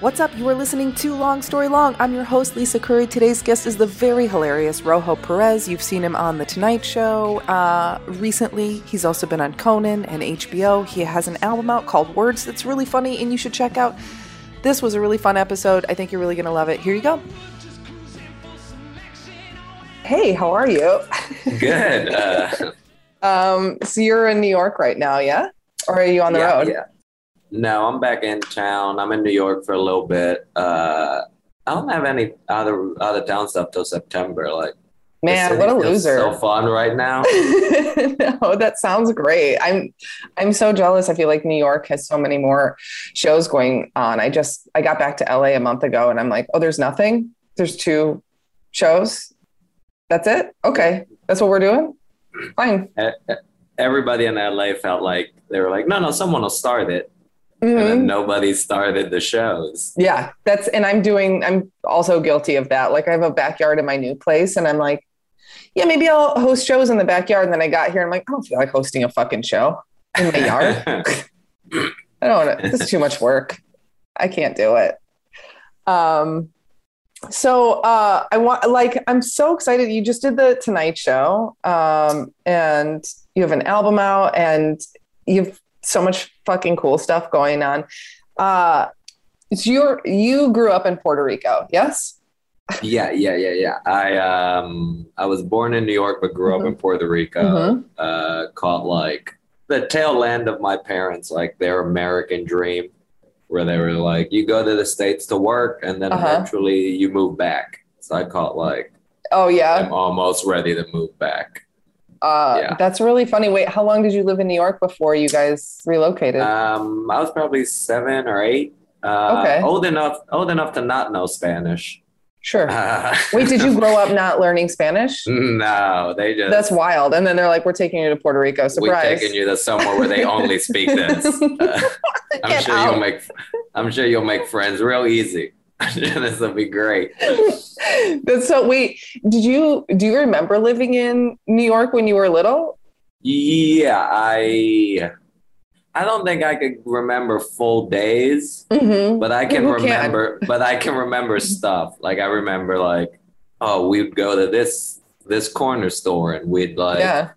What's up? You are listening to Long Story Long. I'm your host, Lisa Curry. Today's guest is the very hilarious Rojo Perez. You've seen him on The Tonight Show uh, recently. He's also been on Conan and HBO. He has an album out called Words that's really funny and you should check out. This was a really fun episode. I think you're really going to love it. Here you go. Hey, how are you? Good. Uh, Um, so you're in New York right now, yeah? Or are you on the yeah, road? Yeah. No, I'm back in town. I'm in New York for a little bit. Uh, I don't have any other other town stuff till September. Like, Man, what a loser. So fun right now. no, that sounds great. I'm I'm so jealous. I feel like New York has so many more shows going on. I just I got back to LA a month ago and I'm like, oh, there's nothing. There's two shows. That's it? Okay. That's what we're doing? Fine. Everybody in LA felt like they were like, no, no, someone will start it, Mhm. and then nobody started the shows. Yeah, that's and I'm doing I'm also guilty of that. Like I have a backyard in my new place and I'm like, yeah, maybe I'll host shows in the backyard. And then I got here and I'm like, I don't feel like hosting a fucking show in my yard. I don't want to, this is too much work. I can't do it. Um so uh I want like I'm so excited. You just did the Tonight Show. Um and you have an album out and you have so much fucking cool stuff going on. Uh so you're you grew up in Puerto Rico, yes? yeah, yeah, yeah, yeah. I um I was born in New York but grew up in Puerto Rico. Mhm. Uh, caught like the tail end of my parents, like their American dream, where they were like, you go to the states to work and then Uh-huh. eventually you move back. So I caught like Oh yeah. I'm almost ready to move back. Uh Yeah. that's really funny. Wait, how long did you live in New York before you guys relocated? Um, I was probably seven or eight. Uh, Okay. Old enough, old enough to not know Spanish. sure. Uh, Wait, did you grow up not learning Spanish? no, they just. That's wild. And then they're like, we're taking you to Puerto Rico. Surprise! We're taking you to somewhere where they only speak this. Uh, I'm sure out. you'll make. I'm sure you'll make friends real easy. this will be great. That's so wait, did you do you remember living in New York when you were little? Yeah, I. I don't think I could remember full days, Mm-hmm. but I can Who can? remember. But I can remember stuff. Like I remember, like, oh, we'd go to this this corner store, and we'd like. yeah.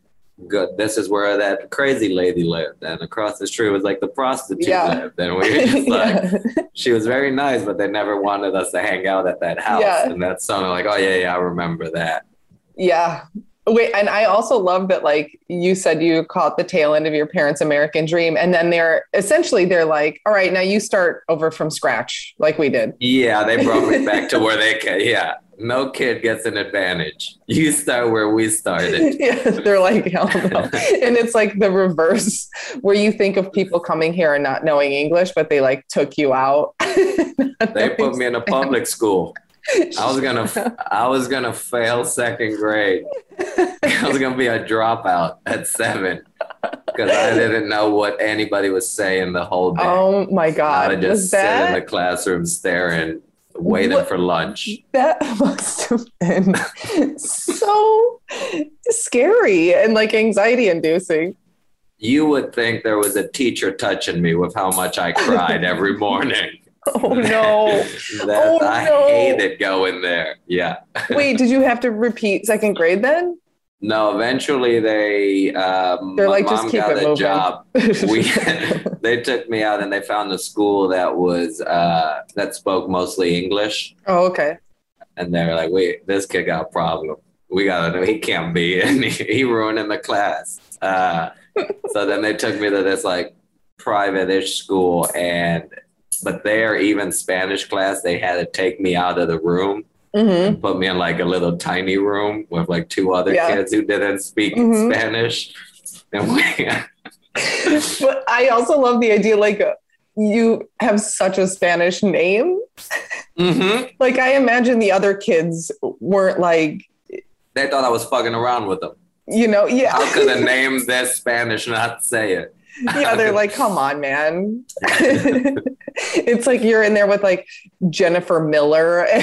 Good. This is where that crazy lady lived, and across the street was like the prostitute Yeah. lived, and we were just like, Yeah. she was very nice, but they never wanted us to hang out at that house. Yeah. And that's something like, oh yeah, yeah, I remember that. Yeah. Wait, and I also love that like you said you caught the tail end of your parents' American dream. And then they're essentially they're like, all right, now you start over from scratch, like we did. Yeah, they brought me back to where they. Yeah, no kid gets an advantage. You start where we started. yeah, they're like, hell no. And it's like the reverse, where you think of people coming here and not knowing English, but they like took you out. They put me in a public school. I was gonna, I was gonna fail second grade. I was gonna be a dropout at seven because I didn't know what anybody was saying the whole day. Oh my I God. would just Was sit in the classroom staring, waiting What- for lunch. that must have been so scary and like anxiety inducing. You would think there was a teacher touching me with how much I cried every morning. Oh no. that Oh, I no. hated going there. Yeah. Wait, did you have to repeat second grade then? No, eventually they um They're my like, just mom keep got it a moving. job. We they took me out and they found a school that was uh that spoke mostly English. oh, okay. And they're like, wait, this kid got a problem. We gotta know he can't be and he, he ruining the class. Uh so then they took me to this like private-ish school and but there even Spanish class they had to take me out of the room hmm put me in like a little tiny room with like two other Yeah. kids who didn't speak Mhm. Spanish. And we, but I also love the idea like uh, you have such a Spanish name. Mhm. Like I imagine the other kids weren't like, they thought I was fucking around with them. you know, yeah. How could a name this Spanish not say it? Yeah, they're like, come on, man. it's like you're in there with like Jennifer Miller.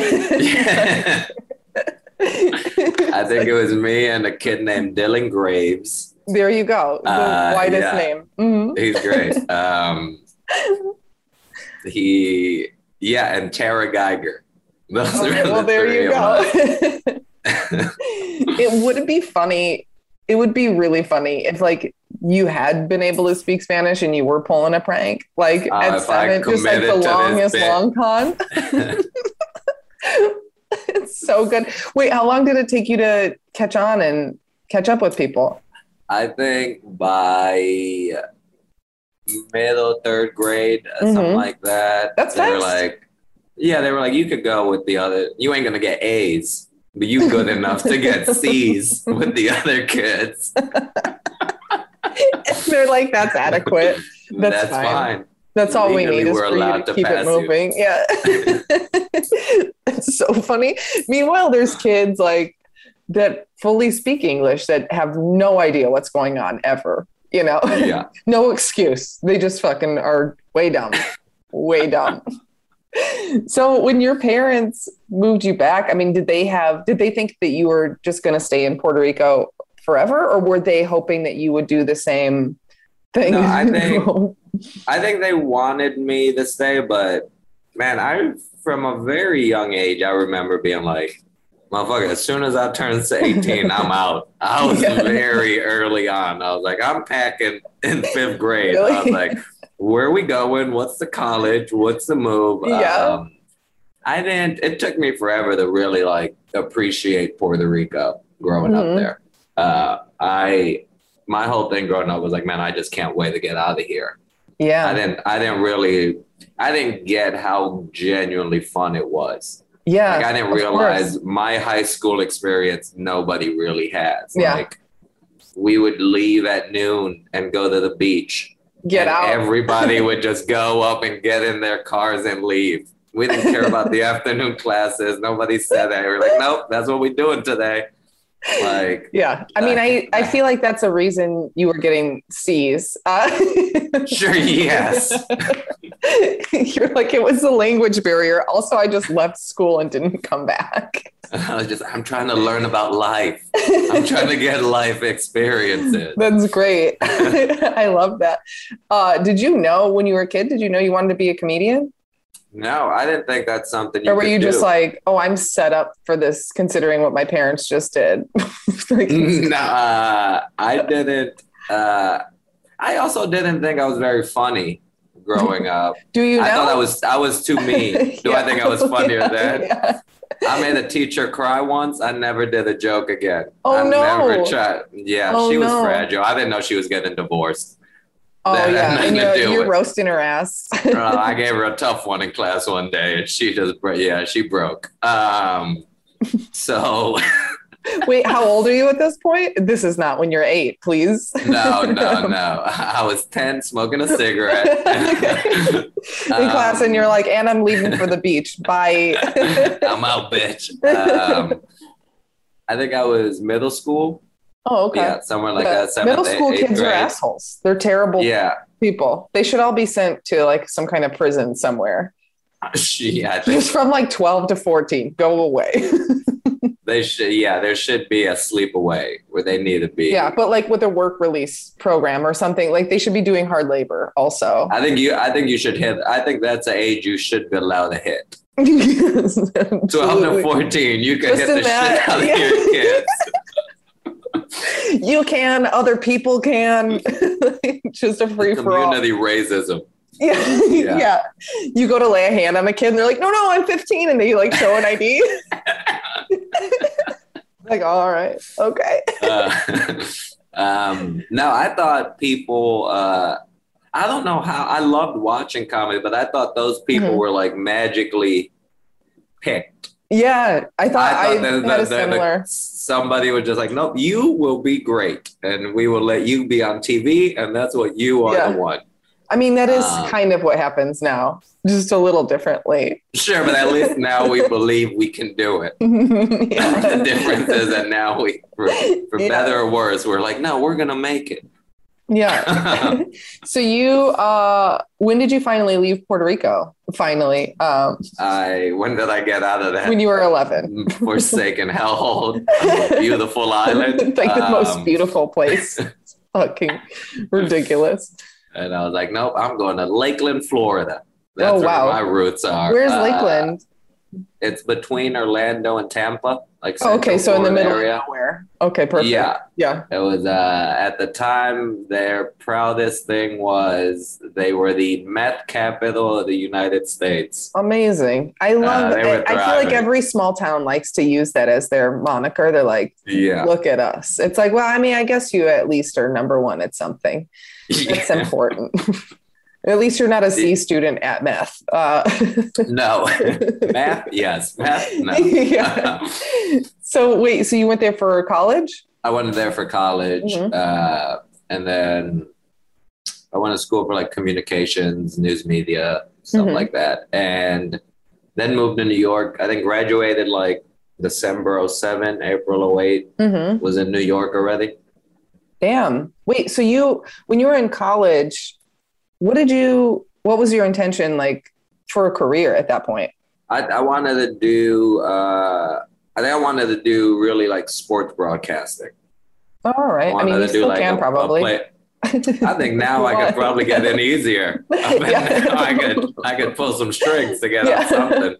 I think it was me and a kid named Dylan Graves. there you go. The Uh, whitest yeah. name. Mhm. He's great. Um, he yeah, and Tara Geiger. Those Okay, the well, there you go. it would be funny. It would be really funny if like you had been able to speak Spanish and you were pulling a prank, like Oh, at seven, just like the longest long con. it's so good. Wait, how long did it take you to catch on and catch up with people? I think by middle third grade, uh, something Mhm. like that. That's they were fast. like, yeah, they were like, you could go with the other. You ain't gonna get A's, but you good enough to get C's with the other kids. They're like, that's adequate. That's That's, fine. fine. That's all we need is we're for you allowed to keep it pass you. moving. Yeah. it's so funny. Meanwhile, there's kids like that fully speak English that have no idea what's going on ever. You know, Yeah. no excuse. They just fucking are way dumb. way dumb. So when your parents moved you back, I mean, did they have did they think that you were just going to stay in Puerto Rico forever or were they hoping that you would do the same thing? No, I think- I think they wanted me to stay, but man, I from a very young age, I remember being like, motherfucker, as soon as I turned to 18, I'm out. I was Yeah. very early on. I was like, I'm packing in fifth grade. I was like, where are we going? What's the college? What's the move? Yeah. Um, I didn't, it took me forever to really like appreciate Puerto Rico growing Mhm. up there. Uh, I, my whole thing growing up was like, man, I just can't wait to get out of here. Yeah. I didn't I didn't really I didn't get how genuinely fun it was. Yeah. Like I didn't realize course. my high school experience nobody really has. Yeah. Like we would leave at noon and go to the beach. Get out. Everybody would just go up and get in their cars and leave. We didn't care about the afternoon classes. Nobody said that. We were like, nope, that's what we're doing today. Like, yeah. I mean, I, I feel like that's a reason you were getting C's. Uh, sure, yes. You're like, it was the language barrier. Also, I just left school and didn't come back. I was just, I'm trying to learn about life. I'm trying to get life experiences. That's great. I love that. Uh, did you know when you were a kid, did you know you wanted to be a comedian? No, I didn't think that's something you or were you just like, oh, I'm set up for this considering what my parents just did? Like, no, uh, I didn't. Uh, I also didn't think I was very funny growing up. do you know? I thought I was I was too mean. Do I think I was funnier Yeah, then? yeah. I made a teacher cry once. I never did a joke again. Oh, I no. never tried. Yeah, Oh, she was no. fragile. I didn't know she was getting divorced. Oh yeah, and you're, you're roasting her ass. Uh, I gave her a tough one in class one day, and she just yeah she broke. Um, so Wait, how old are you at this point? This is not when you're eight, please. no no no. I was ten, smoking a cigarette. In class, and you're like, and I'm leaving for the beach. Bye. I'm out, bitch. Um, I think I was middle school. Oh, okay. Yeah, somewhere like Yeah. that. Seventh, Middle school eighth kids are assholes. They're terrible Yeah, people. They should all be sent to like some kind of prison somewhere. she. I Just from like 12 to 14. Go away. they should. Yeah, there should be a sleepaway where they need to be. yeah, but like with a work release program or something, like they should be doing hard labor also. I think you. I think you should hit. I think that's the age you should be allowed to hit. Yes, Twelve to fourteen, you can Just hit the that, shit out yeah. of your kids. You can, other people can. Just a free for all. Community racism. Yeah. Yeah. yeah. You go to lay a hand on a kid and they're like, no, no, I'm 15. And they like show an ID. like, all right. Okay. Uh, um, no, I thought people. Uh, I don't know how. I loved watching comedy, but I thought those people Mhm. were like magically picked. Yeah. I thought I, that- had that- a that- similar. somebody was just like, nope, you will be great, and we will let you be on TV, and that's what you are Yeah. the one. I mean, that is Um, kind of what happens now, just a little differently. Sure, but at least now we believe we can do it. the difference is that now we, for, for Yeah. better or worse, we're like, no, we're gonna make it. Yeah. so you, uh, when did you finally leave Puerto Rico? Finally, um, I when did I get out of that when you were 11. forsaken hellhole, beautiful island? like the most Um, beautiful place. Fucking ridiculous. And I was like, nope, I'm going to Lakeland, Florida. That's Oh, wow. where my roots are. Where's Uh, Lakeland? It's between Orlando and Tampa, like Oh, okay, so in the middle area. of nowhere. Okay, perfect. Yeah, Yeah. it was uh, at the time their proudest thing was they were the meth capital of the United States. Amazing. I love Uh, they it. were I feel like every small town likes to use that as their moniker. They're like, Yeah, look at us. It's like, well, I mean, I guess you at least are number one at something. It's important. at least you're not a C student at math. Uh, no math. Yes, math. No. Yeah. so wait, so you went there for college? I went there for college, Mhm. uh, and then I went to school for like communications, news media, stuff Mhm. like that, and then moved to New York. I think graduated like December 07, April 08, Mm-hmm. was in New York already. Damn. Wait, so you when you were in college, what did you what was your intention like for a career at that point? I, I wanted to do, uh, I think I wanted to do really like sports broadcasting. All right. I wanted mean, you still can a- a probably. play- I think now I could probably get in easier. I, mean, Yeah. I could I could pull some strings to get Yeah. something.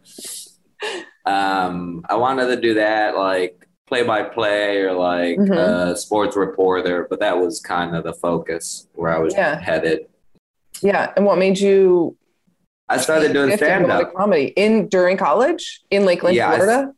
Um, I wanted to do that, like play by play or like Mhm. uh, sports reporter, but that was kind of the focus where I was Yeah. headed. Yeah. And what made you I started doing stand up comedy in during college in Lakeland, Yeah, I- Florida?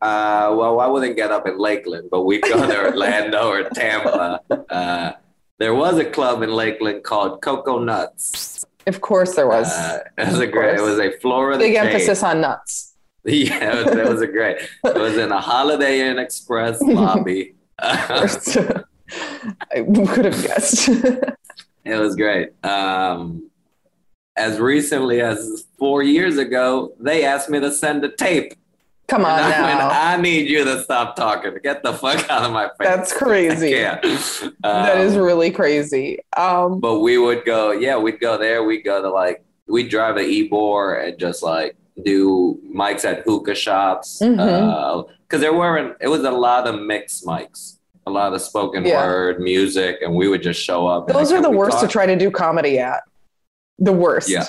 Uh, well, I wouldn't get up in Lakeland, but we'd go to Orlando or Tampa. Uh, there was a club in Lakeland called Coconuts. Of course there was. Uh, it was a great. It was a Florida Big chain. emphasis on nuts. Yeah, it was, it was a great. It was in a Holiday Inn Express lobby. I could have guessed. Was great. Um, as recently as four years ago, they asked me to send a tape. Come on I went, now. I need you to stop talking. Get the fuck out of my face. That's crazy. Yeah. that is Um, really crazy. Um, but we would go, yeah, we'd go there. We'd go to like, we'd drive to Ybor and just like do mics at hookah shops. Because there weren't, it was a lot of mixed mics, a lot of the spoken Yeah. word music, and we would just show up. those are the "Can we worst to try to do comedy at. The worst. Yeah.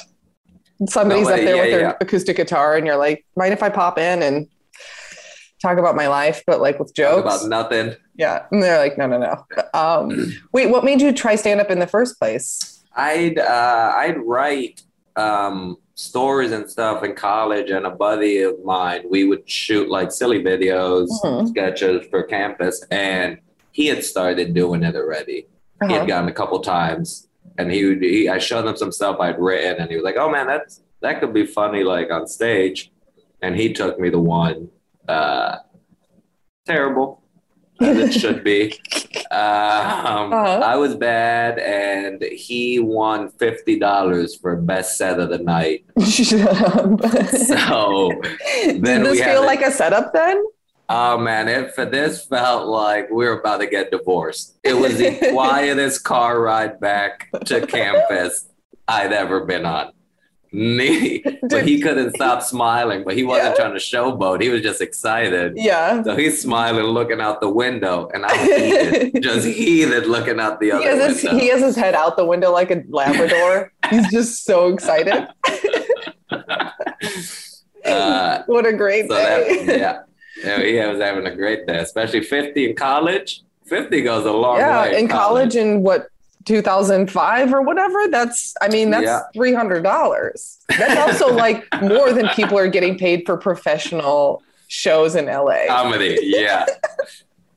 Somebody's Nobody- up there yeah, with their yeah. acoustic guitar, and you're like, mind if I pop in and talk about my life, but like with Talk jokes? about nothing. yeah. And they're like, no, no, no. Um, wait, what made you try stand up in the first place? I'd uh, I'd write um, stories and stuff in college, and a buddy of mine, we would shoot like silly videos, Mhm. sketches for campus, and he had started doing it already. He Uh-huh. had gone a couple times, and he would. He, I showed him some stuff I'd written, and he was like, "Oh man, that's that could be funny like on stage," and he took me to one. Uh, terrible. As it should be. Um, Uh-huh. I was bad, and he won fifty dollars for best set of the night. Shut up. So, Did this feel like a setup then? Oh man, it for this felt like we were about to get divorced. It was the quietest car ride back to campus I'd ever been on. Me, but he couldn't stop smiling. But he wasn't Yeah. trying to showboat. He was just excited. Yeah. So he's smiling, looking out the window, and I'm heated, just heated, looking out the He other has, his, window. he has his head out the window like a Labrador. He's just so excited. Uh, What a great so that, day. yeah, yeah, he was having a great day, especially 50 in college. 50 goes a long Yeah, way. in college in what 2005 or whatever. That's I mean that's Yeah. three hundred dollars. That's also like more than people are getting paid for professional shows in LA. comedy. Yeah.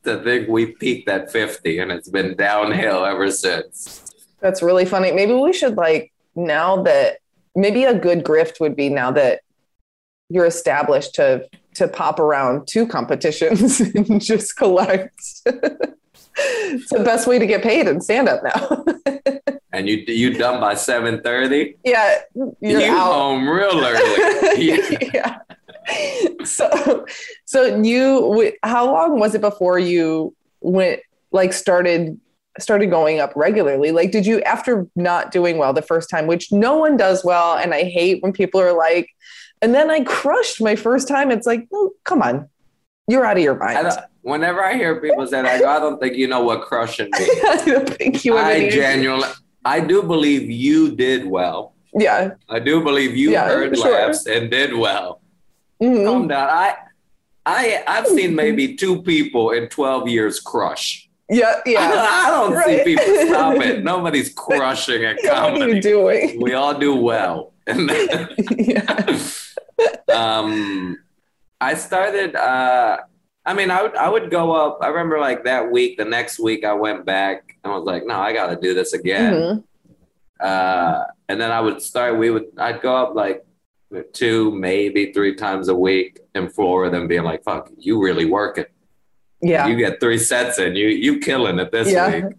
to think we peaked at 50 and it's been downhill ever since. That's really funny. Maybe we should like now that maybe a good grift would be now that you're established to to pop around two competitions and just collect. it's the best way to get paid in stand up now. And you you done by 7:30? yeah, you're you out. home real early. yeah. yeah. So, so you, how long was it before you went, like, started, started going up regularly? Like, did you, after not doing well the first time, which no one does well, and I hate when people are like, and then I crushed my first time. It's like, no, come on, you're out of your mind. don't, whenever I hear people say that, I go, I don't think you know what crushing means. I don't think you I genuinely, I do believe you did well. Yeah. I do believe you Yeah, heard sure. laughs and did well. Mhm. Calm down. I, I, I've seen maybe two people in 12 years crush. Yeah. Yeah. I don't see people stop it. Nobody's crushing at Yeah, what are comedy. you doing? We all do well. Yeah. Um, I started. Uh, I mean, I would I would go up. I remember like that week. The next week, I went back and I was like, no, I got to do this again. Mhm. Uh, and then I would start. We would. I'd go up like two, maybe three times a week in Florida, and being like, "Fuck, you really working? Yeah. You get three sets in. You you killing it this Yeah. week."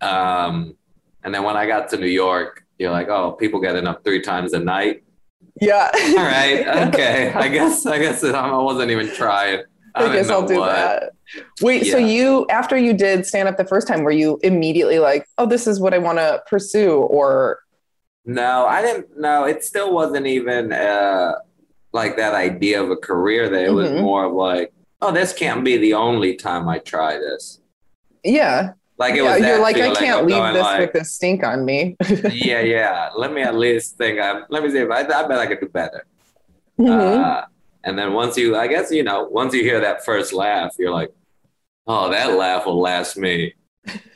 Um, and then when I got to New York, you're like, "Oh, people getting up three times a night." Yeah. All right, okay. I guess I guess I wasn't even trying. I, I guess I'll do what. that. Wait, so you after you did stand up the first time, were you immediately like, "Oh, this is what I want to pursue," or No, I didn't. No, it still wasn't even uh, like that idea of a career. That it was Mhm. more of like, oh, this can't be the only time I try this. yeah, Like it yeah, was. you're like, I feeling can't leave this like, with this stink on me. yeah, yeah. Let me at least think. I'm, let me see if I, I bet I could do better. Mhm. Uh, and then once you, I guess you know, once you hear that first laugh, you're like, oh, that laugh will last me.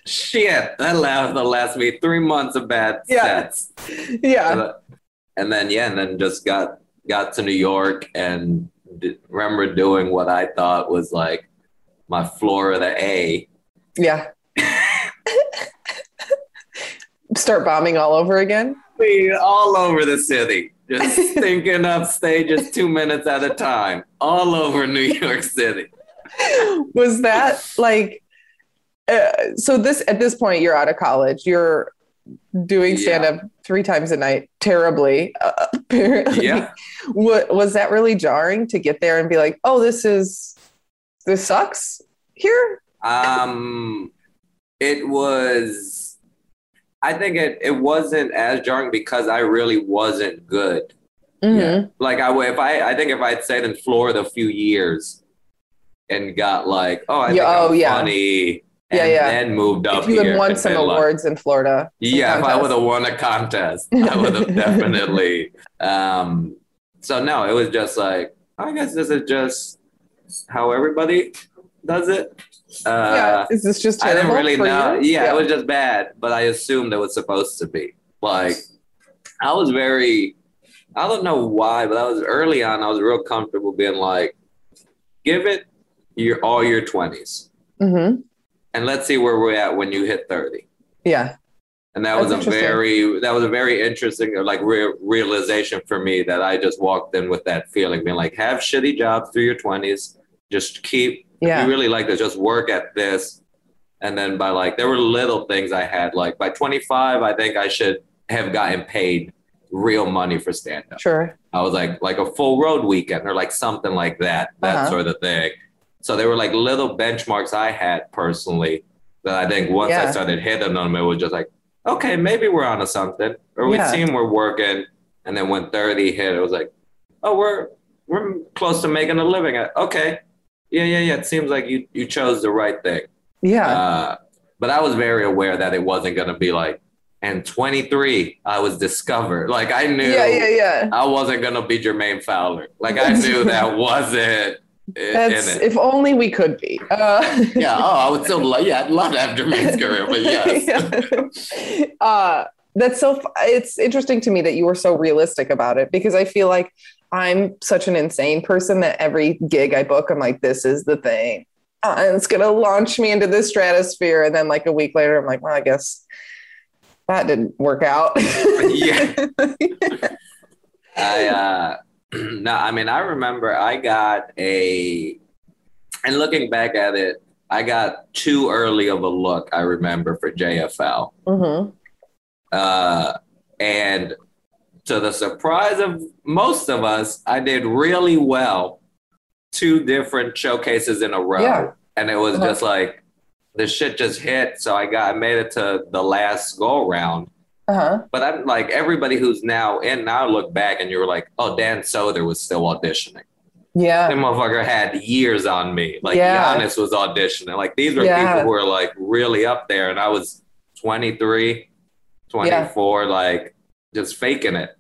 Shit, that laugh will last me three months of bad Yeah. sets. yeah, Uh, and then yeah, and then just got got to New York and d- remember doing what I thought was like my Florida A. yeah. Start bombing all over again. All over the city, just thinking up stages two minutes at a time, all over New York City. Was that like? Uh, so this at this point you're out of college. You're doing stand up three times a night terribly. Uh, apparently. Yeah, What was that really jarring to get there and be like, oh, this is this sucks here? um, it was. I think it it wasn't as jarring because I really wasn't good. Mhm. like I would if I I think if I'd stayed in Florida a few years and got like oh I think Yeah, oh, I'm yeah. funny Yeah, and yeah. then moved up If you here had won some been like- awards in Florida. some yeah if I would have won a contest I would have definitely um so no it was just like I guess this is just how everybody does it yeah, is this just I didn't really know. you? Yeah, it was just bad, but I assumed it was supposed to be. Like, I was very, I don't know why, but I was early on, I was real comfortable being like, give it your all your 20s mm-hmm. and let's see where we're at when you hit 30. Yeah. And that was a very, that was a very interesting, like, re- realization for me that I just walked in with that feeling, being like, have shitty jobs through your 20s, just keep Yeah. you really like to just work at this and then by like there were little things i had like by 25 i think i should have gotten paid real money for stand up Sure. i was like like a full road weekend or like something like that that Uh-huh. sort of thing so there were like little benchmarks i had personally that i think once i started hitting them it was just like okay maybe we're onto something or we Yeah. seem we're working and then when 30 hit it was like oh we're we're close to making a living at okay yeah yeah yeah it seems like you you chose the right thing Yeah. uh, but i was very aware that it wasn't going to be like and 23 i was discovered like i knew yeah. Yeah. Yeah. i wasn't going to be jermaine fowler like i knew that wasn't That's in it if only we could be. Uh, yeah oh i would still love yeah i'd love to have jermaine's career but yes Yeah. uh, that's so. It's interesting to me that you were so realistic about it because I feel like I'm such an insane person that every gig I book, I'm like, this is the thing. Uh, and it's gonna launch me into the stratosphere, and then like a week later, I'm like, well, I guess that didn't work out. Yeah. I uh no, I mean I remember I got a and looking back at it, I got too early of a look, I remember, for JFL. hmm Uh and to the surprise of most of us, I did really well two different showcases in a row. Yeah. And it was just like the shit just hit. So I got I made it to the last go round. Uh-huh. But I'm like everybody who's now in now look back and you were like, oh, Dan Soder was still auditioning. Yeah. That motherfucker had years on me. Like Yeah. Giannis was auditioning. Like these were Yeah. people who were like really up there, and I was 23, 24, like just faking it.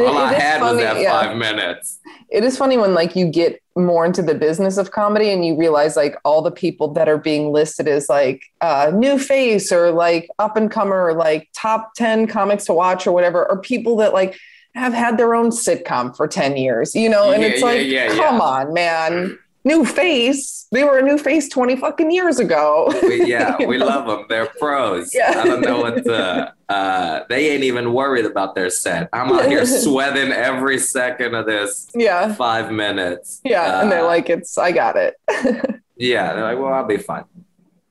All I It is had was that yeah. five minutes. It is funny when like you get more into the business of comedy and you realize like all the people that are being listed as like uh, new face or like up and comer or like top 10 comics to watch or whatever are people that like have had their own sitcom for 10 years, you know? And Yeah, it's yeah, like, come on, man. New face. They were a new face 20 fucking years ago. We, yeah, we know? love them. They're pros. Yeah. I don't know what the, uh, they ain't even worried about their set. I'm out here sweating every second of this yeah. five minutes. Yeah. and they're Uh, like, it's, I got it. yeah, they're like, well, I'll be fine.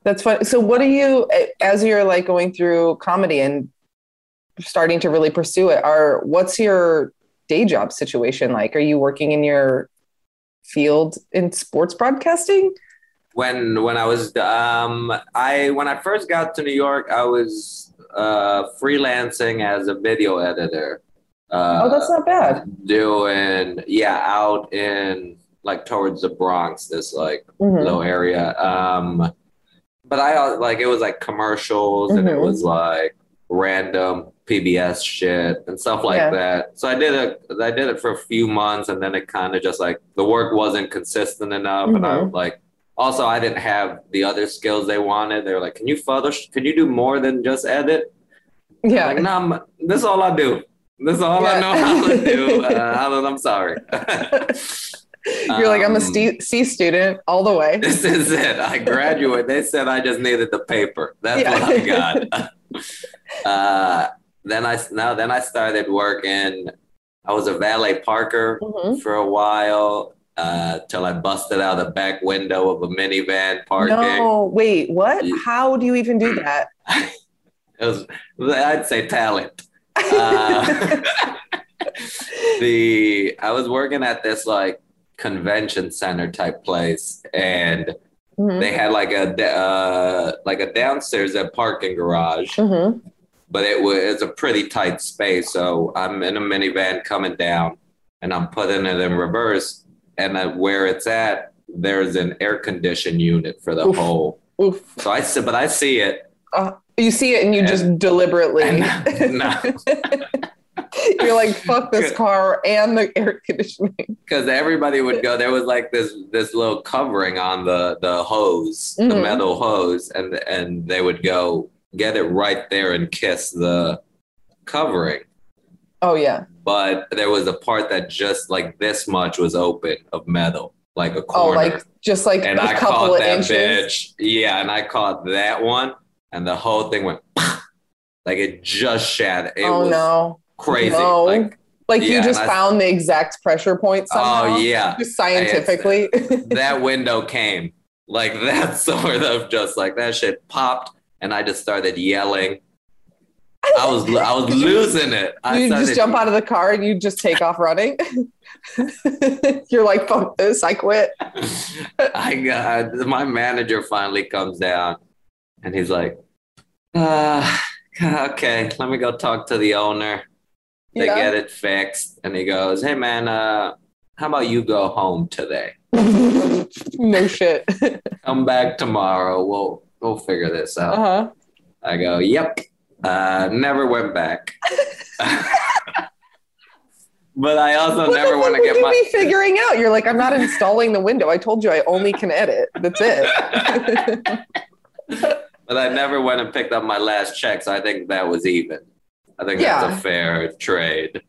That's fun. So, what do you, as you're like going through comedy and starting to really pursue it, are what's your day job situation like? Are you working in your field in sports broadcasting? when when I was um I when I first got to New York, I was uh freelancing as a video editor. Uh, oh, that's not bad. doing yeah out in like towards the Bronx, this like Mhm. little area. Um, but I like it was like commercials and it Mhm. was like random PBS shit and stuff like Yeah. that. So I did it. I did it for a few months, and then it kind of just like the work wasn't consistent enough, and I Mhm. like. Also, I didn't have the other skills they wanted. They were like, "Can you further? Can you do more than just edit?" Yeah. Like, no, I'm, this is all I do. This is all I know how to do. Uh, I'm sorry. You're like, I'm a Um, C student all the way. This is it. I graduate. They said I just needed the paper. That's Yeah. what I got. Uh, then I now then I started working. I was a valet parker Mhm. for a while uh, till I busted out the back window of a minivan parking. No, wait, what? How do you even do that? It was I'd say talent. Uh, the I was working at this like convention center type place, and Mhm. they had like a uh, like a downstairs a parking garage, Mhm. But it was it's a pretty tight space. So I'm in a minivan coming down, and I'm putting it in reverse, and uh, where it's at, there's an air condition unit for the Oof. whole. Oof. So I see, but I see it. You see it and you just deliberately. and- no. You're like, fuck this car and the air conditioning. because everybody would go. There was like this this little covering on the the hose, the Mhm. metal hose, and and they would go get it right there and kiss the covering. Oh yeah. But there was a part that just like this much was open of metal, like a oh, corner. Oh, like just like and a I couple caught of that inches. bitch. Yeah, and I caught that one, and the whole thing went like it just shattered. It oh was no. crazy. No. Like Like Yeah, you just and I- found the exact pressure point oh, somehow. oh yeah, Just scientifically. that window came like that sort of just like that shit popped and I just started yelling. I was I was losing it. I you just jump out of the car and you just take off running. You're like, fuck this, I quit. I got my manager finally comes down and he's like, uh, okay, let me go talk to the owner. They Yeah. get it fixed. And he goes, Hey man, uh, how about you go home today? no shit. Come back tomorrow. We'll we'll figure this out. Uh-huh. I go, yep. Uh, never went back. but I also What never want to get you my. be figuring out? You're like, I'm not installing the window. I told you I only can edit. That's it. But I never went and picked up my last check, so I think that was even. I think Yeah. that's a fair trade.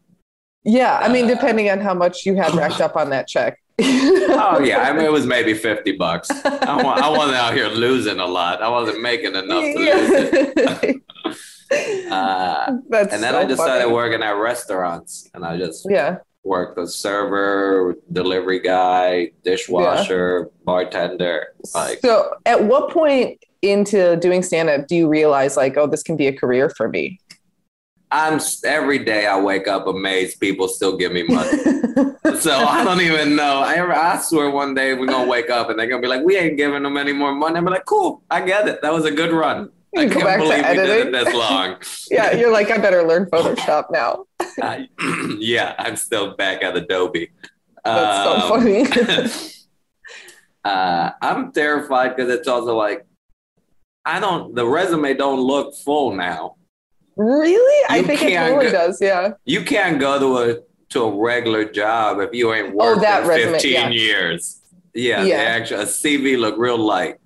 yeah, I mean, Uh, depending on how much you had racked up on that check. Oh yeah, I mean it was maybe fifty bucks. I, wa- I wasn't out here losing a lot. I wasn't making enough to lose it. Uh, and then so I just funny. started working at restaurants, and I just Yeah. worked as server, delivery guy, dishwasher, bartender. Like so, at what point into doing stand up do you realize, like, oh, this can be a career for me? I'm every day I wake up amazed people still give me money. so I don't even know. I I swear one day we're gonna wake up and they're gonna be like, we ain't giving them any more money. I'm like, cool, I get it. That was a good run. I go can't back to believe we did it this long. yeah, you're like, I better learn Photoshop now. I- yeah, I'm still back at Adobe. That's so Um, funny. uh, I'm terrified because it's also like I don't. The resume don't look full now. Really? I think it totally go- does. Yeah. You can't go to a to a regular job if you ain't Oh, worked that in resume, 15 yeah. years. Yeah, Yeah. Actually, a CV look real light.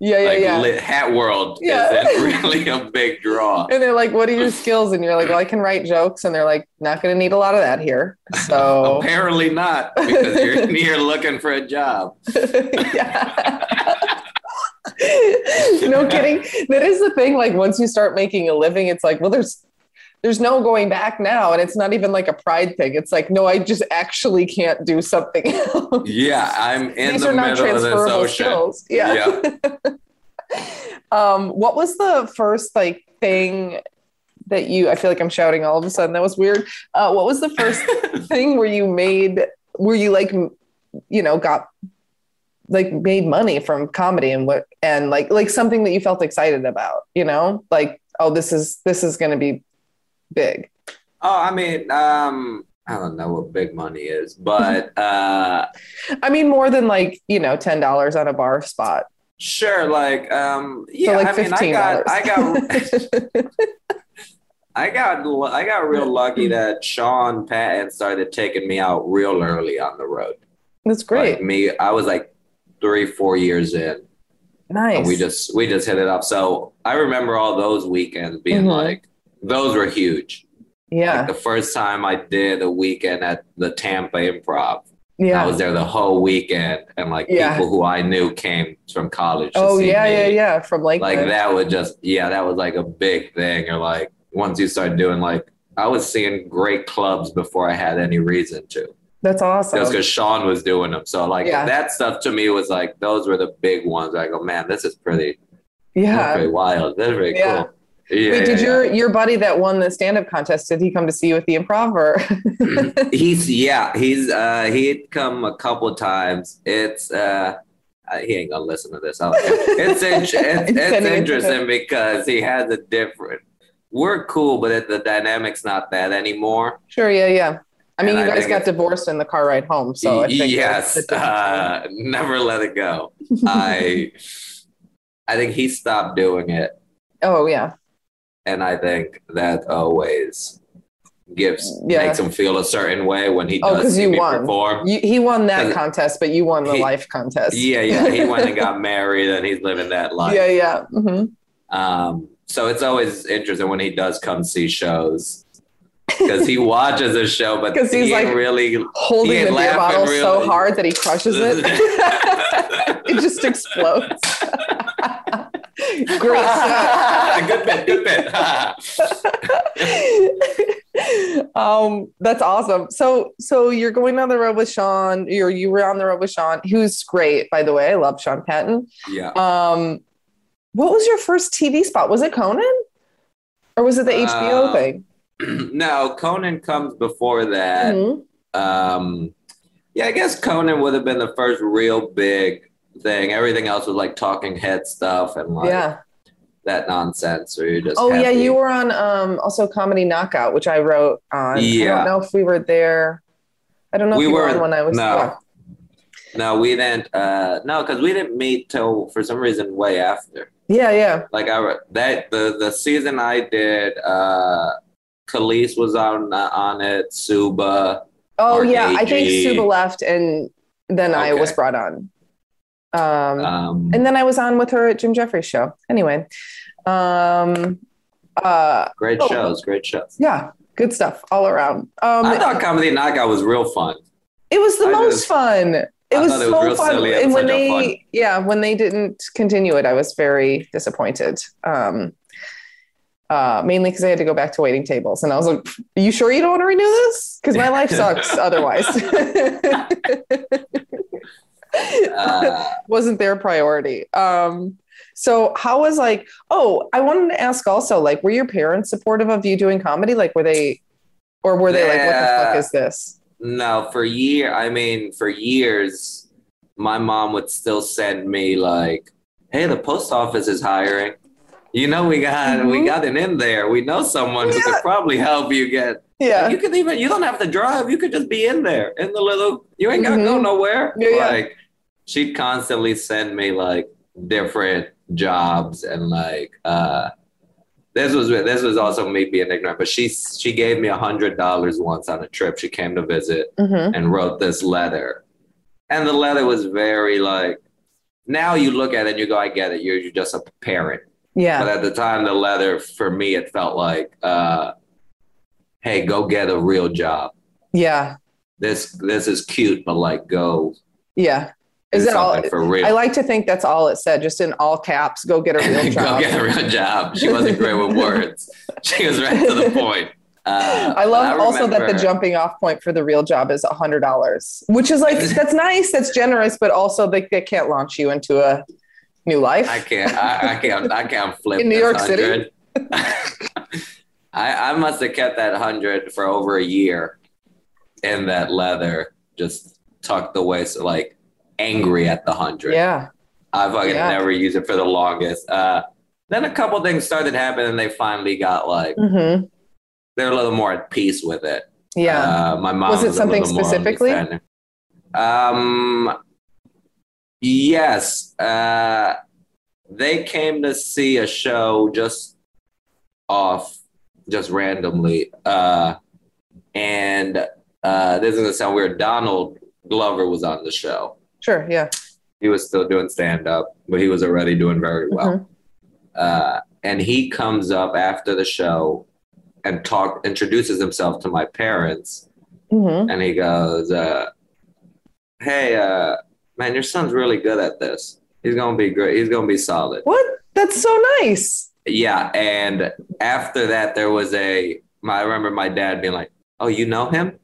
Yeah, yeah, like yeah. lit, Hat World Yeah. isn't really a big draw. and they're like, "What are your skills?" And you're like, "Well, I can write jokes." And they're like, "Not going to need a lot of that here." So Apparently not, because you're you're looking for a job. yeah. No kidding. That is the thing. Like once you start making a living, it's like, well, there's there's no going back now. And it's not even like a pride thing. It's like, no, I just actually can't do something else. Yeah, I'm in These the are not middle of this transferable ocean. skills. Yeah. um, what was the first like thing that you I feel like I'm shouting all of a sudden. That was weird. Uh, what was the first thing where you made where you like you know got like made money from comedy and what and like like something that you felt excited about you know? Like oh this is this is going to be big. Oh, I mean, um, I don't know what big money is, but uh, i mean more than like you know $10 on a bar spot. Sure, like, um, yeah, so like I mean, I got, I got, I got, I got real lucky that Sean Patton started taking me out real early on the road. that's great. Like me, I was like three, four years in. nice And we just we just hit it up. So I remember all those weekends being Mhm. like those were huge. yeah Like the first time I did a weekend at the Tampa Improv, Yeah. I was there the whole weekend, and like Yeah. people who I knew came from college. to oh see yeah me. yeah yeah from like Like that was just yeah, that was like a big thing. Or like once you start doing like I was seeing great clubs before I had any reason to. That's awesome because Sean was doing them. So like Yeah. that stuff to me was like those were the big ones. I go, man, this is pretty yeah pretty wild. That's very Yeah. cool. Yeah, Wait, did yeah, your your buddy that won the stand up contest? Did he come to see you at the improv or? he's yeah, he's uh he'd come a couple times. It's uh he ain't gonna listen to this. It's in, it's, it's interesting because he has a different. We're cool, but it, the dynamic's not that anymore. sure, yeah, yeah. I mean, And you guys got divorced in the car ride home, so I think yes, uh, never let it go. I I think he stopped doing it, oh yeah, and I think that always gives Yeah. makes him feel a certain way when he does Oh, does 'cause see you me won. perform. you, he won that contest, but you won the He- life contest. Yeah, yeah. He went and got married, and he's living that life. yeah, yeah. hmm Um, so it's always interesting when he does come see shows because he watches a show, but because he's he like- really. Holding He the beer bottle so hard that he crushes it. it just explodes. Great good bit, good bit. um, that's awesome. So, so you're going on the road with Sean. You're you were on the road with Sean, who's great, by the way. I love Sean Patton. yeah. Um, what was your first TV spot? Was it Conan, or was it the HBO Uh, thing? no, Conan comes before that. Mhm. Um, yeah, I guess Conan would have been the first real big thing. Everything else was like talking head stuff and like Yeah. that nonsense where you just. Oh yeah, you were on um also Comedy Knockout, which I wrote on. Yeah, I don't know if we were there. I don't know We if you were were- on when I was no. yeah. No, we didn't. Uh, no, because we didn't meet till for some reason way after. Yeah, yeah. Like I that the the season I did. Uh, Khalees was on uh, on it. Suba. Oh yeah, I think Suba left and then I was brought on. Um, Um, and then I was on with her at Jim Jeffries show. Anyway, um, uh, great oh. shows. Great shows. yeah, good stuff all around. Um, I thought Comedy Knockout was real fun. it was the I most just- fun. It I was thought it was so real fun. and when they, fun. yeah, when they didn't continue it, I was very disappointed. Um, uh, mainly because I had to go back to waiting tables, and I was like, "Are you sure you don't want to renew this? Because my life sucks otherwise." Uh, wasn't their priority. Um, so how was like, oh, I wanted to ask also, like, were your parents supportive of you doing comedy? Like, were they, or were they like, what the fuck is this? no, for year. I mean, for years, my mom would still send me like, "Hey, the post office is hiring. You know, we got we Mhm. got it in there. We know someone who could probably help you get. Yeah. You could even you don't have to drive. You could just be in there in the little. You ain't gotta go Mhm. nowhere. Yeah, yeah. like she'd constantly send me like different jobs and like uh this was this was also me being ignorant, but she she gave me a hundred dollars once on a trip. She came to visit Mhm. and wrote this letter, and the letter was very like. Now you look at it and you go, I get it. You're, you're just a parent. Yeah. But at the time, the leather for me, it felt like, uh, "Hey, go get a real job. Yeah. This this is cute, but like, go Yeah. Is that all? for real." I like to think that's all it said, just in all caps. Go get a real job. go get a real job. She wasn't great with words. She was right to the point. Uh, I love also that the jumping off point for the real job is a hundred dollars, which is like that's nice, that's generous, but also they, they can't launch you into a new life. I can't. I, I can't. I can't flip In New York City? I I must have kept that hundred for over a year in that leather, just tucked away, so like angry at the hundred. yeah. I fucking Yeah. never used it for the longest. Uh, then a couple things started happening, and they finally got like hmm they're a little more at peace with it. Yeah. Uh, my mom Was it a something specifically? Um, yes. Uh, they came to see a show just off, just randomly. Uh, and uh, this is gonna sound weird. Donald Glover was on the show. sure. Yeah. He was still doing stand up, but he was already doing very well. Mhm. Uh, and he comes up after the show and talk introduces himself to my parents hmm and he goes, uh, "Hey, uh, man, your son's really good at this. He's gonna be great. He's gonna be solid." What? That's so nice. Yeah. And after that, there was a. My, I remember my dad being like, "Oh, you know him?"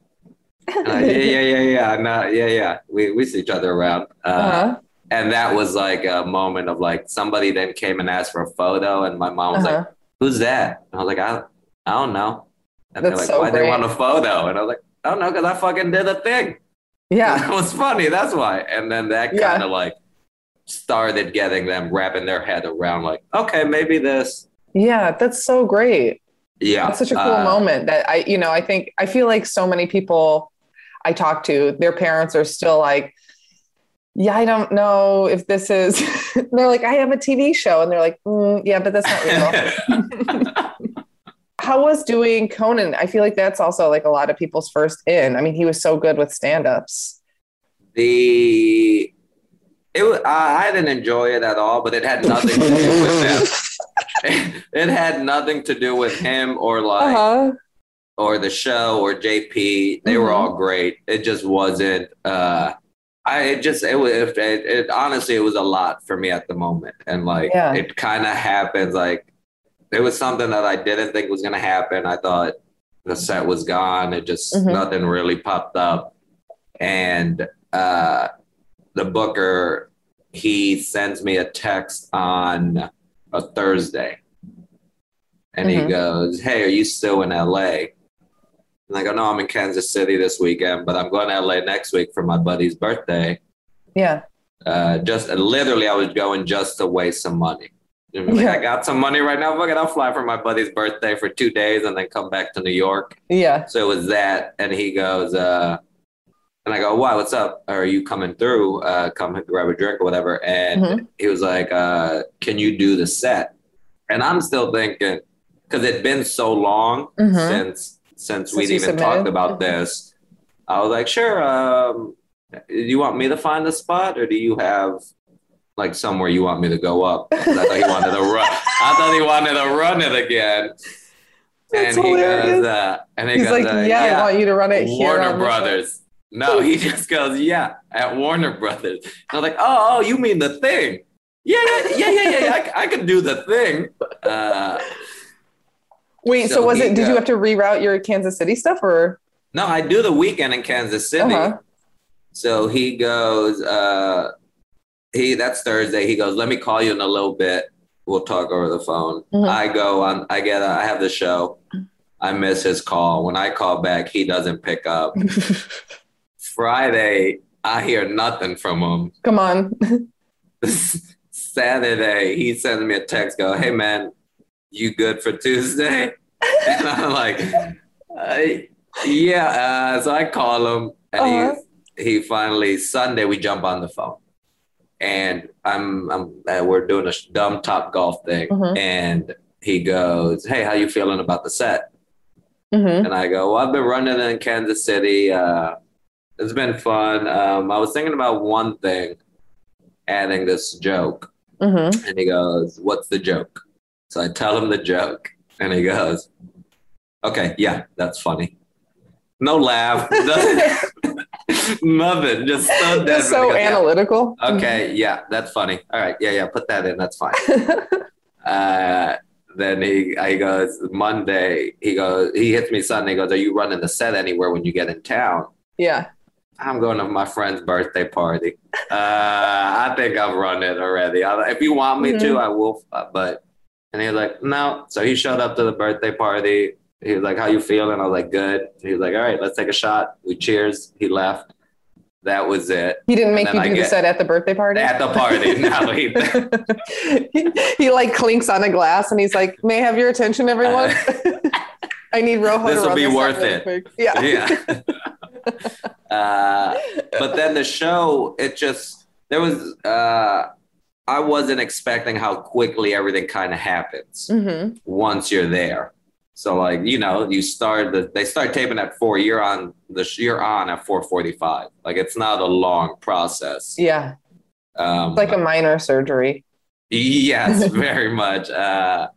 I, yeah, yeah, yeah, yeah. Yeah, yeah. We we see each other around. Uh, Uh-huh. And that was like a moment of like somebody then came and asked for a photo, and my mom was like, Uh-huh. "Who's that?" And I was like, "I, I don't know." And they're like, so "Why they want a photo?" And I was like, "I don't know, because I fucking did a thing." Yeah. That was funny. That's why. And then that kind of like started getting them wrapping their head around like, okay, maybe this. Yeah. That's so great. Yeah. That's such a cool uh, moment that I, you know, I think, I feel like so many people I talk to, their parents are still like, yeah, I don't know if this is, they're like, I have a TV show. And they're like, mm, yeah, but that's not real. How was doing Conan? I feel like that's also like a lot of people's first in. I mean, he was so good with stand ups. the it was, I I didn't enjoy it at all, but it had nothing to do with them. it had nothing to do with him or like Uh-huh. or the show or JP. They were Mhm. all great. It just wasn't. Uh, I it just it was it, it, it honestly it was a lot for me at the moment, and like Yeah. it kind of happens. Like it was something that I didn't think was gonna happen. I thought the set was gone. It just Mhm. nothing really popped up, and uh, the booker he sends me a text on a Thursday. And he Mhm. goes, Hey, are you still in LA? And I go, No, I'm in Kansas City this weekend, but I'm going to LA next week for my buddy's birthday. Yeah. Uh, just literally, I was going just to waste some money. You know, like, Yeah. I got some money right now. Fuck it, I'll fly for my buddy's birthday for two days and then come back to New York. Yeah. So it was that. And he goes, uh, and I go, Why, what's up? Are you coming through? Uh, come grab a drink or whatever. And Mhm. he was like, uh, Can you do the set? And I'm still thinking, because it'd been so long Mhm. since since Since we'd even submitted? talked about Mhm. this. I was like, Sure. Um, do you want me to find the spot or do you have like somewhere you want me to go up. I thought he wanted to run. I thought he wanted to run it again. That's and he hilarious. goes, uh, and he He's goes, like, uh, yeah, I want you to run it here. Warner on the show." Brothers. No, he just goes, yeah, at Warner Brothers. And I was like, oh, oh, you mean the thing? Yeah, yeah, yeah, yeah, yeah. yeah. I, I could do the thing. Uh, Wait, so, So was he it, did you have to reroute your Kansas City stuff or? no, I do the weekend in Kansas City. Uh-huh. So he goes, uh, he that's Thursday. He goes, let me call you in a little bit. We'll talk over the phone. Mhm. I go on. I get. I have the show. I miss his call. When I call back, he doesn't pick up. Friday, I hear nothing from him. Come on. Saturday, he sends me a text, go, hey man, you good for Tuesday? And I'm like, uh, yeah. Uh, so I call him, and Uh-huh. he, he finally, Sunday, we jump on the phone. And I'm, I'm uh, we're doing a dumb Topgolf thing. Mhm. And he goes, "Hey, how you feeling about the set?" hmm And I go, "Well, I've been running in Kansas City. Uh, it's been fun. Um, I was thinking about one thing, adding this joke." hmm And he goes, What's the joke? So I tell him the joke, and he goes, Okay, yeah, that's funny. No laugh, nothing, nothing, just so. Just so He goes, "Yeah." analytical. Okay, yeah, that's funny. All right, yeah, yeah, put that in. That's fine. Uh, then he, he goes Monday. He goes, he hits me Sunday. He goes, Are you running the set anywhere when you get in town? yeah. I'm going to my friend's birthday party. Uh, I think I've run it already. I, if you want me to, I will. uh, But and he was like, no. So he showed up to the birthday party. He was like, "How you feeling?" I was like, "Good." He was like, "All right, let's take a shot." We cheers. He left. That was it. He didn't make you then do I the set at the birthday party. At the party, no, he. he, he, like clinks on a glass and he's like, "May I have your attention, everyone? I need Rojo to This'll run be this worth it. quick." Yeah. yeah. uh, but then the show, it just there was. Uh, I wasn't expecting how quickly everything kind of happens. hmm once you're there. So like you know, you start the they start taping at four. You're on the you're on at four forty five. Like it's not a long process. Yeah. Um, It's like a minor surgery. yes, very much. Uh,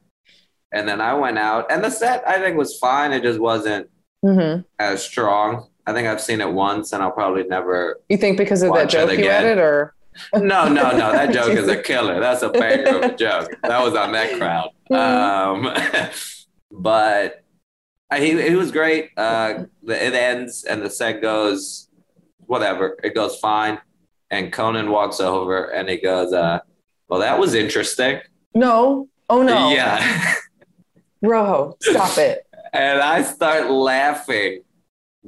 and then I went out, and the set I think was fine. It just wasn't hmm as strong. I think I've seen it once, and I'll probably never. You think because of that joke you added, or No, no, no. That joke is a killer. That's a banger of a joke. That was on that crowd. Um, but he, he was great. Uh, the, it ends and the set goes, whatever. It goes fine. And Conan walks over and he goes, uh, "Well, that was interesting." no? Oh no! Yeah. Rojo, stop it. and I start laughing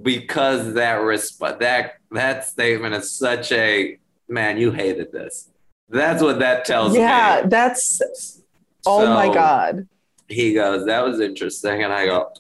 because that resp- that that statement is such a man. You hated this. That's what that tells Yeah, me. Yeah, that's. Oh my god. He goes, "That was interesting," and I go,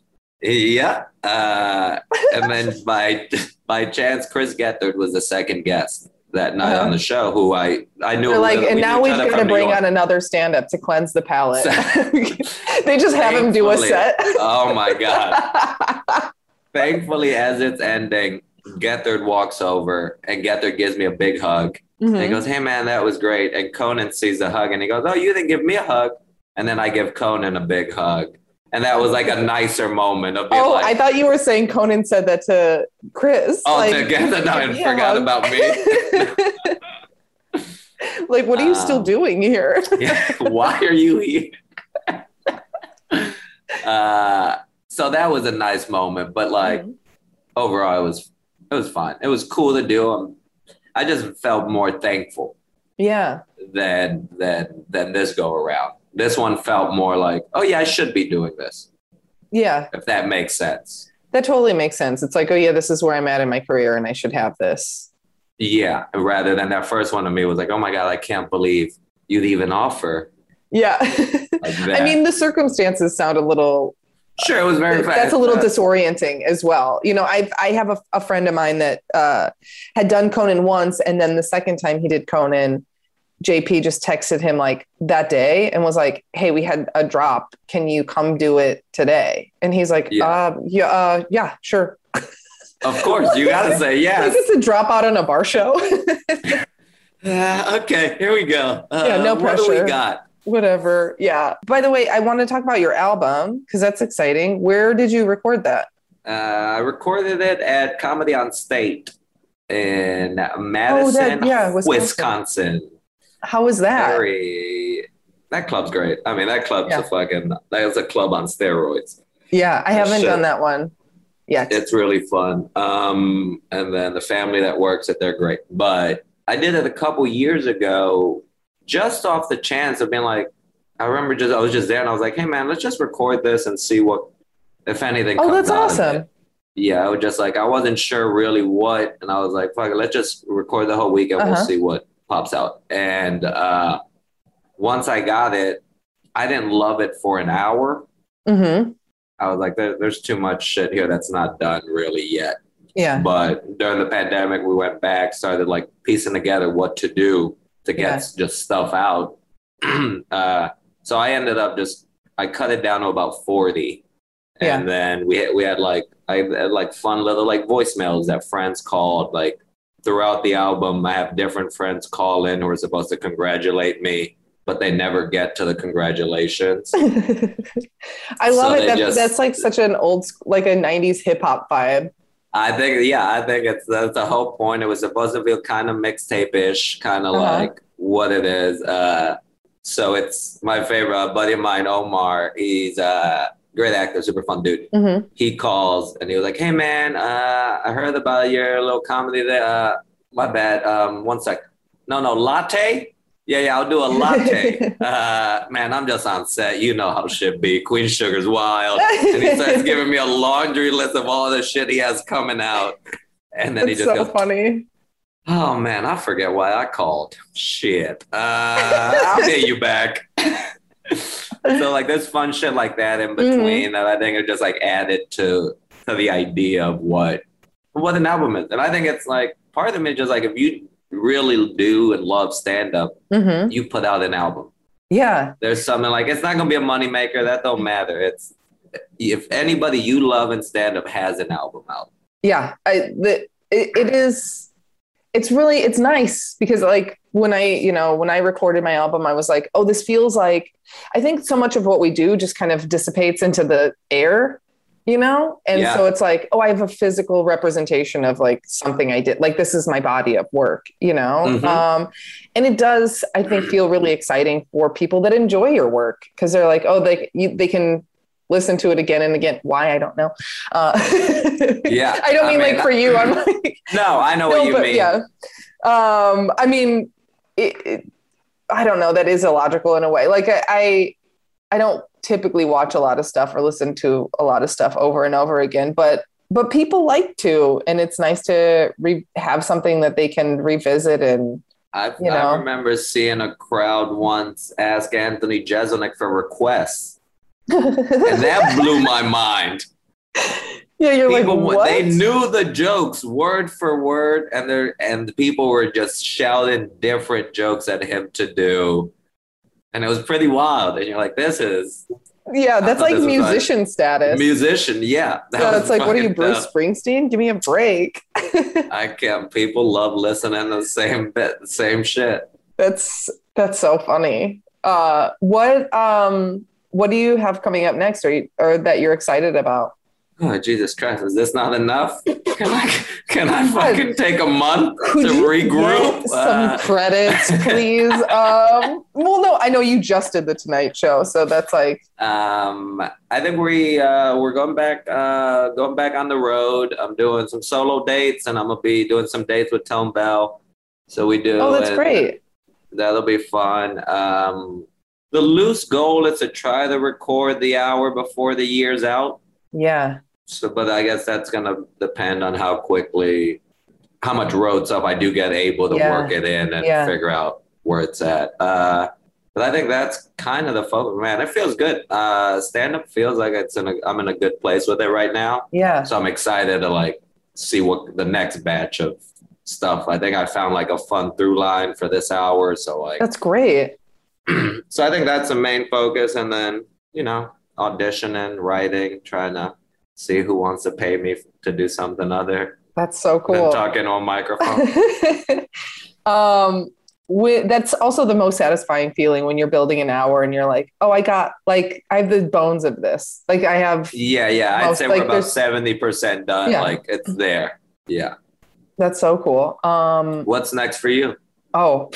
"Yeah." Uh, and then by by chance, Chris Gethard was the second guest that night Uh-huh. on the show, who I I knew. Like, and now we've got to bring on another stand-up to cleanse the palate. they just have him do a set. Oh my god! Thankfully, as it's ending, Gethard walks over and Gethard gives me a big hug. And he goes, Hey man, that was great. And Conan sees the hug and he goes, Oh, you didn't give me a hug. And then I give Conan a big hug. And that was like a nicer moment of being Oh, like, I thought you were saying Conan said that to Chris. Oh, like, together. No, I give me a forgot about me. like, what are you still Um, doing here? yeah, why are you here? uh, so that was a nice moment, but like Mhm. overall, it was it was fun. It was cool to do. Um, I just felt more thankful yeah. than than than this go around. This one felt more like, oh yeah, I should be doing this. Yeah. If that makes sense. That totally makes sense. It's like, oh yeah, this is where I'm at in my career and I should have this. Yeah, rather than that first one to me was like, oh my god, I can't believe you'd even offer Yeah. like. I mean, the circumstances sound a little sure, it was very. that's a little disorienting as well. You know, I I have a, a friend of mine that uh, had done Conan once, and then the second time he did Conan, JP just texted him like that day and was like, "Hey, we had a drop. Can you come do it today?" And he's like, Yeah. "Uh, yeah, uh, yeah, sure." Of course, you gotta say Like yes. it's a drop out on a bar show. Uh, okay, here we go. Uh, Yeah, no What do pressure. we got? Whatever. Yeah. By the way, I want to talk about your album because that's exciting. Where did you record that? Uh, I recorded it at Comedy on State in Madison, Oh, yeah, Wisconsin. Wisconsin. How was that? Very. That club's great. I mean, that club's Yeah. a fucking. That was a club on steroids. Yeah, I haven't done that one yet. It's really fun. Um, and then the family that works it, they're great. But I did it a couple years ago, just off the chance of being like, I remember just I was just there and I was like, hey man, let's just record this and see what, if anything. oh, that's awesome. Yeah, I was just like I wasn't sure really what, and I was like, fuck it, let's just record the whole week and Uh-huh. we'll see what pops out. And uh, once I got it, I didn't love it for an hour. hmm I was like, there, there's too much shit here that's not done really yet. Yeah. But during the pandemic, we went back, started like piecing together what to do to get Yeah. just stuff out. uh, so I ended up just I cut it down to about 40. Yeah. And then we had, we had like I had like fun little like voicemails that friends called like throughout the album. I have different friends call in who are supposed to congratulate me, but they never get to the congratulations. I love So it. they That, just- that's like such an old, like a '90s hip hop vibe. I think, yeah, I think it's that's the whole point. It was supposed to feel kind of mixtape ish, kind of Uh-huh. like what it is. Uh, so it's my favorite uh, buddy of mine, Omar. He's a great actor, super fun dude. Mhm. He calls and he was like, "Hey man, uh, I heard about your little comedy there. Uh, my bad. Um, one sec. No, no, latte. Yeah, yeah, I'll do a latte. uh, man, I'm just on set. You know how shit be. Queen Sugar's wild." and he starts giving me a laundry list of all the shit he has coming out. And then he That's just so goes, funny. Oh man, I forget why I called. Shit. Uh, I'll get you back. so like there's fun shit like that in between that I think are just like added to to the idea of what what an album is. And I think it's like part of me is just like if you really do and love stand up, hmm you put out an album Yeah. there's something like it's not gonna be a moneymaker. That don't matter. It's if anybody you love in stand up has an album out. yeah i the, it, it is it's really it's nice because like when i you know when i recorded my album i was like oh this feels like i think so much of what we do just kind of dissipates into the air you know and Yeah. so it's like oh i have a physical representation of like something i did like this is my body of work you know Mhm. um and it does i think feel really exciting for people that enjoy your work because they're like oh they you, they can listen to it again and again. Why? I don't know. Uh Yeah, i don't I mean, mean, like for you. I'm like No, I know no, what you but mean. yeah. Um i mean it, it, i don't know. That is illogical in a way. Like I, I i don't typically watch a lot of stuff or listen to a lot of stuff over and over again but but people like to and it's nice to re- have something that they can revisit and I, you I remember seeing a crowd once ask Anthony Jeselnik for requests, and that blew my mind. yeah you're People, like what they knew the jokes word for word, and they and the people were just shouting different jokes at him to do, and it was pretty wild. And you're like, this is yeah that's like was like musician status musician, yeah. That it's like what are you bruce springsteen give me a break I can't. People love listening to the same bit, the same shit. That's that's so funny. Uh, what um what do you have coming up next, or you, or that you're excited about? Oh Jesus Christ! Is this not enough? Can I can I fucking take a month Could to regroup? some Uh, credits, please. um, well, no, I know you just did the Tonight Show, so that's like um, I think we uh, we're going back uh, going back on the road. I'm doing some solo dates, and I'm gonna be doing some dates with Tone Bell. So we do. oh, that's great. That'll be fun. Um, the loose goal is to try to record the hour before the year's out. Yeah, So, but I guess that's gonna depend on how quickly, how much road stuff I do get able to Yeah. work it in and Yeah. figure out where it's at. Uh, but I think that's kind of the focus. Man, it feels good. Uh, stand up feels like it's in a, I'm in a good place with it right now. yeah, So I'm excited to like see what the next batch of stuff. I think I found like a fun through line for this hour. So like, that's great. so I think that's the main focus, and then you know auditioning, writing, trying to see who wants to pay me to do something other That's so cool. talking on microphone. um with, that's also the most satisfying feeling when you're building an hour and you're like oh i got like i have the bones of this like i have yeah, yeah, I'd say like, we're about seventy percent done. Yeah. Like it's there. Yeah. that's so cool um What's next for you? oh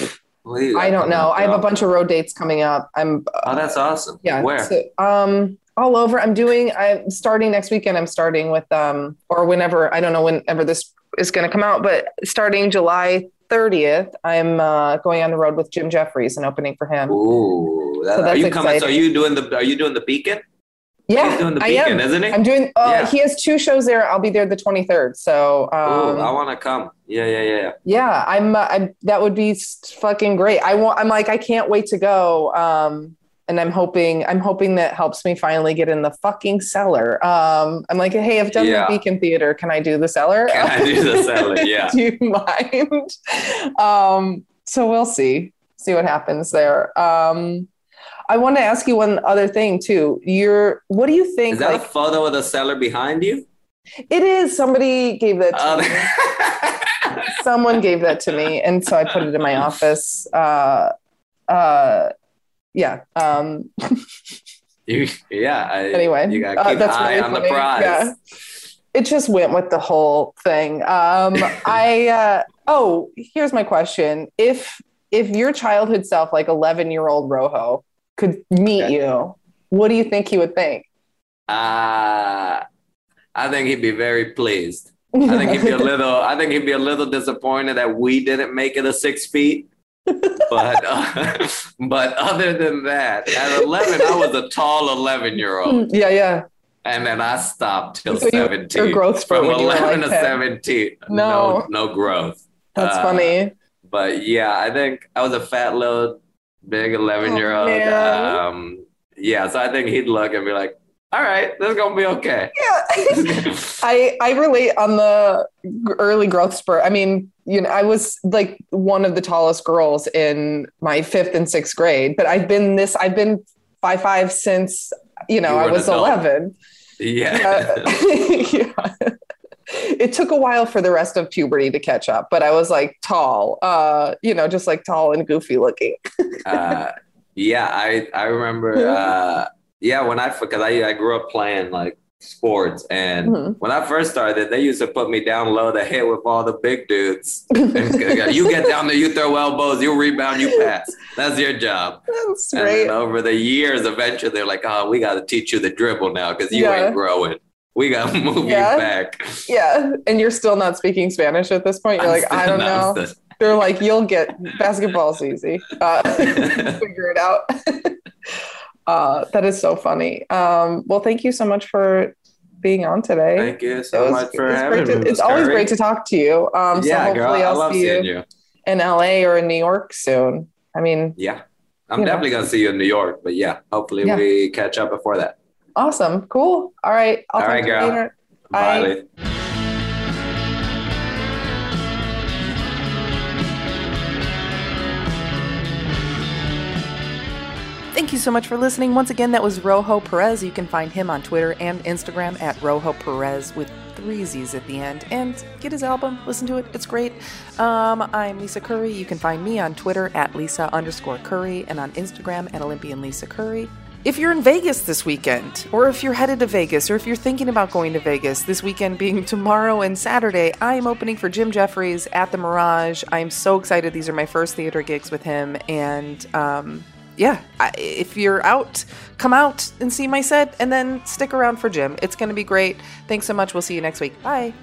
What do you got i don't know i have a bunch of road dates coming up i'm Oh, that's awesome. yeah Where? so, um all over i'm doing i'm starting next weekend i'm starting with um or whenever i don't know whenever this is going to come out but starting july 30th i'm uh, going on the road with jim jefferies and opening for him Ooh, that, So are that's you coming? So are you doing the? Are you doing the Beacon? Yeah He's doing the i Beacon, am isn't he? i'm doing uh, Yeah. he has two shows there i'll be there the 23rd so um Ooh, I want to come. Yeah, yeah, yeah. yeah i'm uh, i'm that would be fucking great i want i'm like i can't wait to go um and i'm hoping i'm hoping that helps me finally get in the fucking cellar um i'm like hey i've done Yeah. the beacon theater can i do the cellar Can I do the cellar? Yeah. do you mind um so we'll see see what happens there um I want to ask you one other thing too. You're what do you think? Is that like, a photo of the cellar behind you? it is. Somebody gave that to Oh, me. Someone gave that to me, and so I put it in my office. Uh, uh, yeah. Um, you, yeah. I, anyway, you got to uh, keep an eye really on the funny. prize. Yeah. It just went with the whole thing. Um, I uh, oh, here's my question: If if your childhood self, like 11 year old Rojo, could meet Okay. you, what do you think he would think? Uh, I think he'd be very pleased. I think he'd be a little. I think he'd be a little disappointed that we didn't make it a six feet. But uh, but other than that, at eleven, I was a tall eleven year old, yeah, yeah. and then I stopped till So seventeen. Your growth From when you were eleven like to 10. seventeen, No. no, no growth. That's Uh, funny. But yeah, I think I was a fat little, big eleven year old. Oh, um, yeah, so I think he'd look and be like, "All right, this is gonna be okay." Yeah. I I relate on the early growth spurt. I mean, you know, I was like one of the tallest girls in my fifth and sixth grade, but I've been this. I've been five five since you know You I was eleven. yeah. yeah. It took a while for the rest of puberty to catch up, but I was like tall, uh, you know, just like tall and goofy looking. uh, yeah, I I remember. Uh, yeah, when I because I I grew up playing like sports, and Mhm. when I first started, they used to put me down low to hit with all the big dudes. You get down there, you throw elbows, you rebound, you pass. That's your job. That's And over the years, eventually, they're like, "Oh, we got to teach you the dribble now because you Yeah. ain't growing. We got to move Yeah. back." Yeah, and you're still not speaking Spanish at this point. You're like, I don't know. They're like, you'll get basketball's easy. Uh, figure it out. uh, that is so funny. Um, well, thank you so much for being on today. Thank you so was- much for having to- me. It's always great to talk to you. Um, so yeah, hopefully girl, I I'll love see you you. in LA or in New York soon. I mean, Yeah. I'm know. definitely gonna see you in New York, but yeah, hopefully Yeah. we catch up before that. Awesome, cool. All right, I'll All talk right, to you girl. later. Bye. Bye. Lee. Thank you so much for listening. Once again, that was Rojo Perez. You can find him on Twitter and Instagram at Rojo Perez with three Z's at the end. And get his album, listen to it, it's great. Um, I'm Lisa Curry. You can find me on Twitter at Lisa underscore Curry and on Instagram at Olympian Lisa Curry. If you're in Vegas this weekend, or if you're headed to Vegas, or if you're thinking about going to Vegas, this weekend being tomorrow and Saturday, I am opening for Jim Jefferies at the Mirage. I'm so excited. These are my first theater gigs with him. And um, yeah, I, if you're out, come out and see my set and then stick around for Jim. It's going to be great. Thanks so much. We'll see you next week. Bye.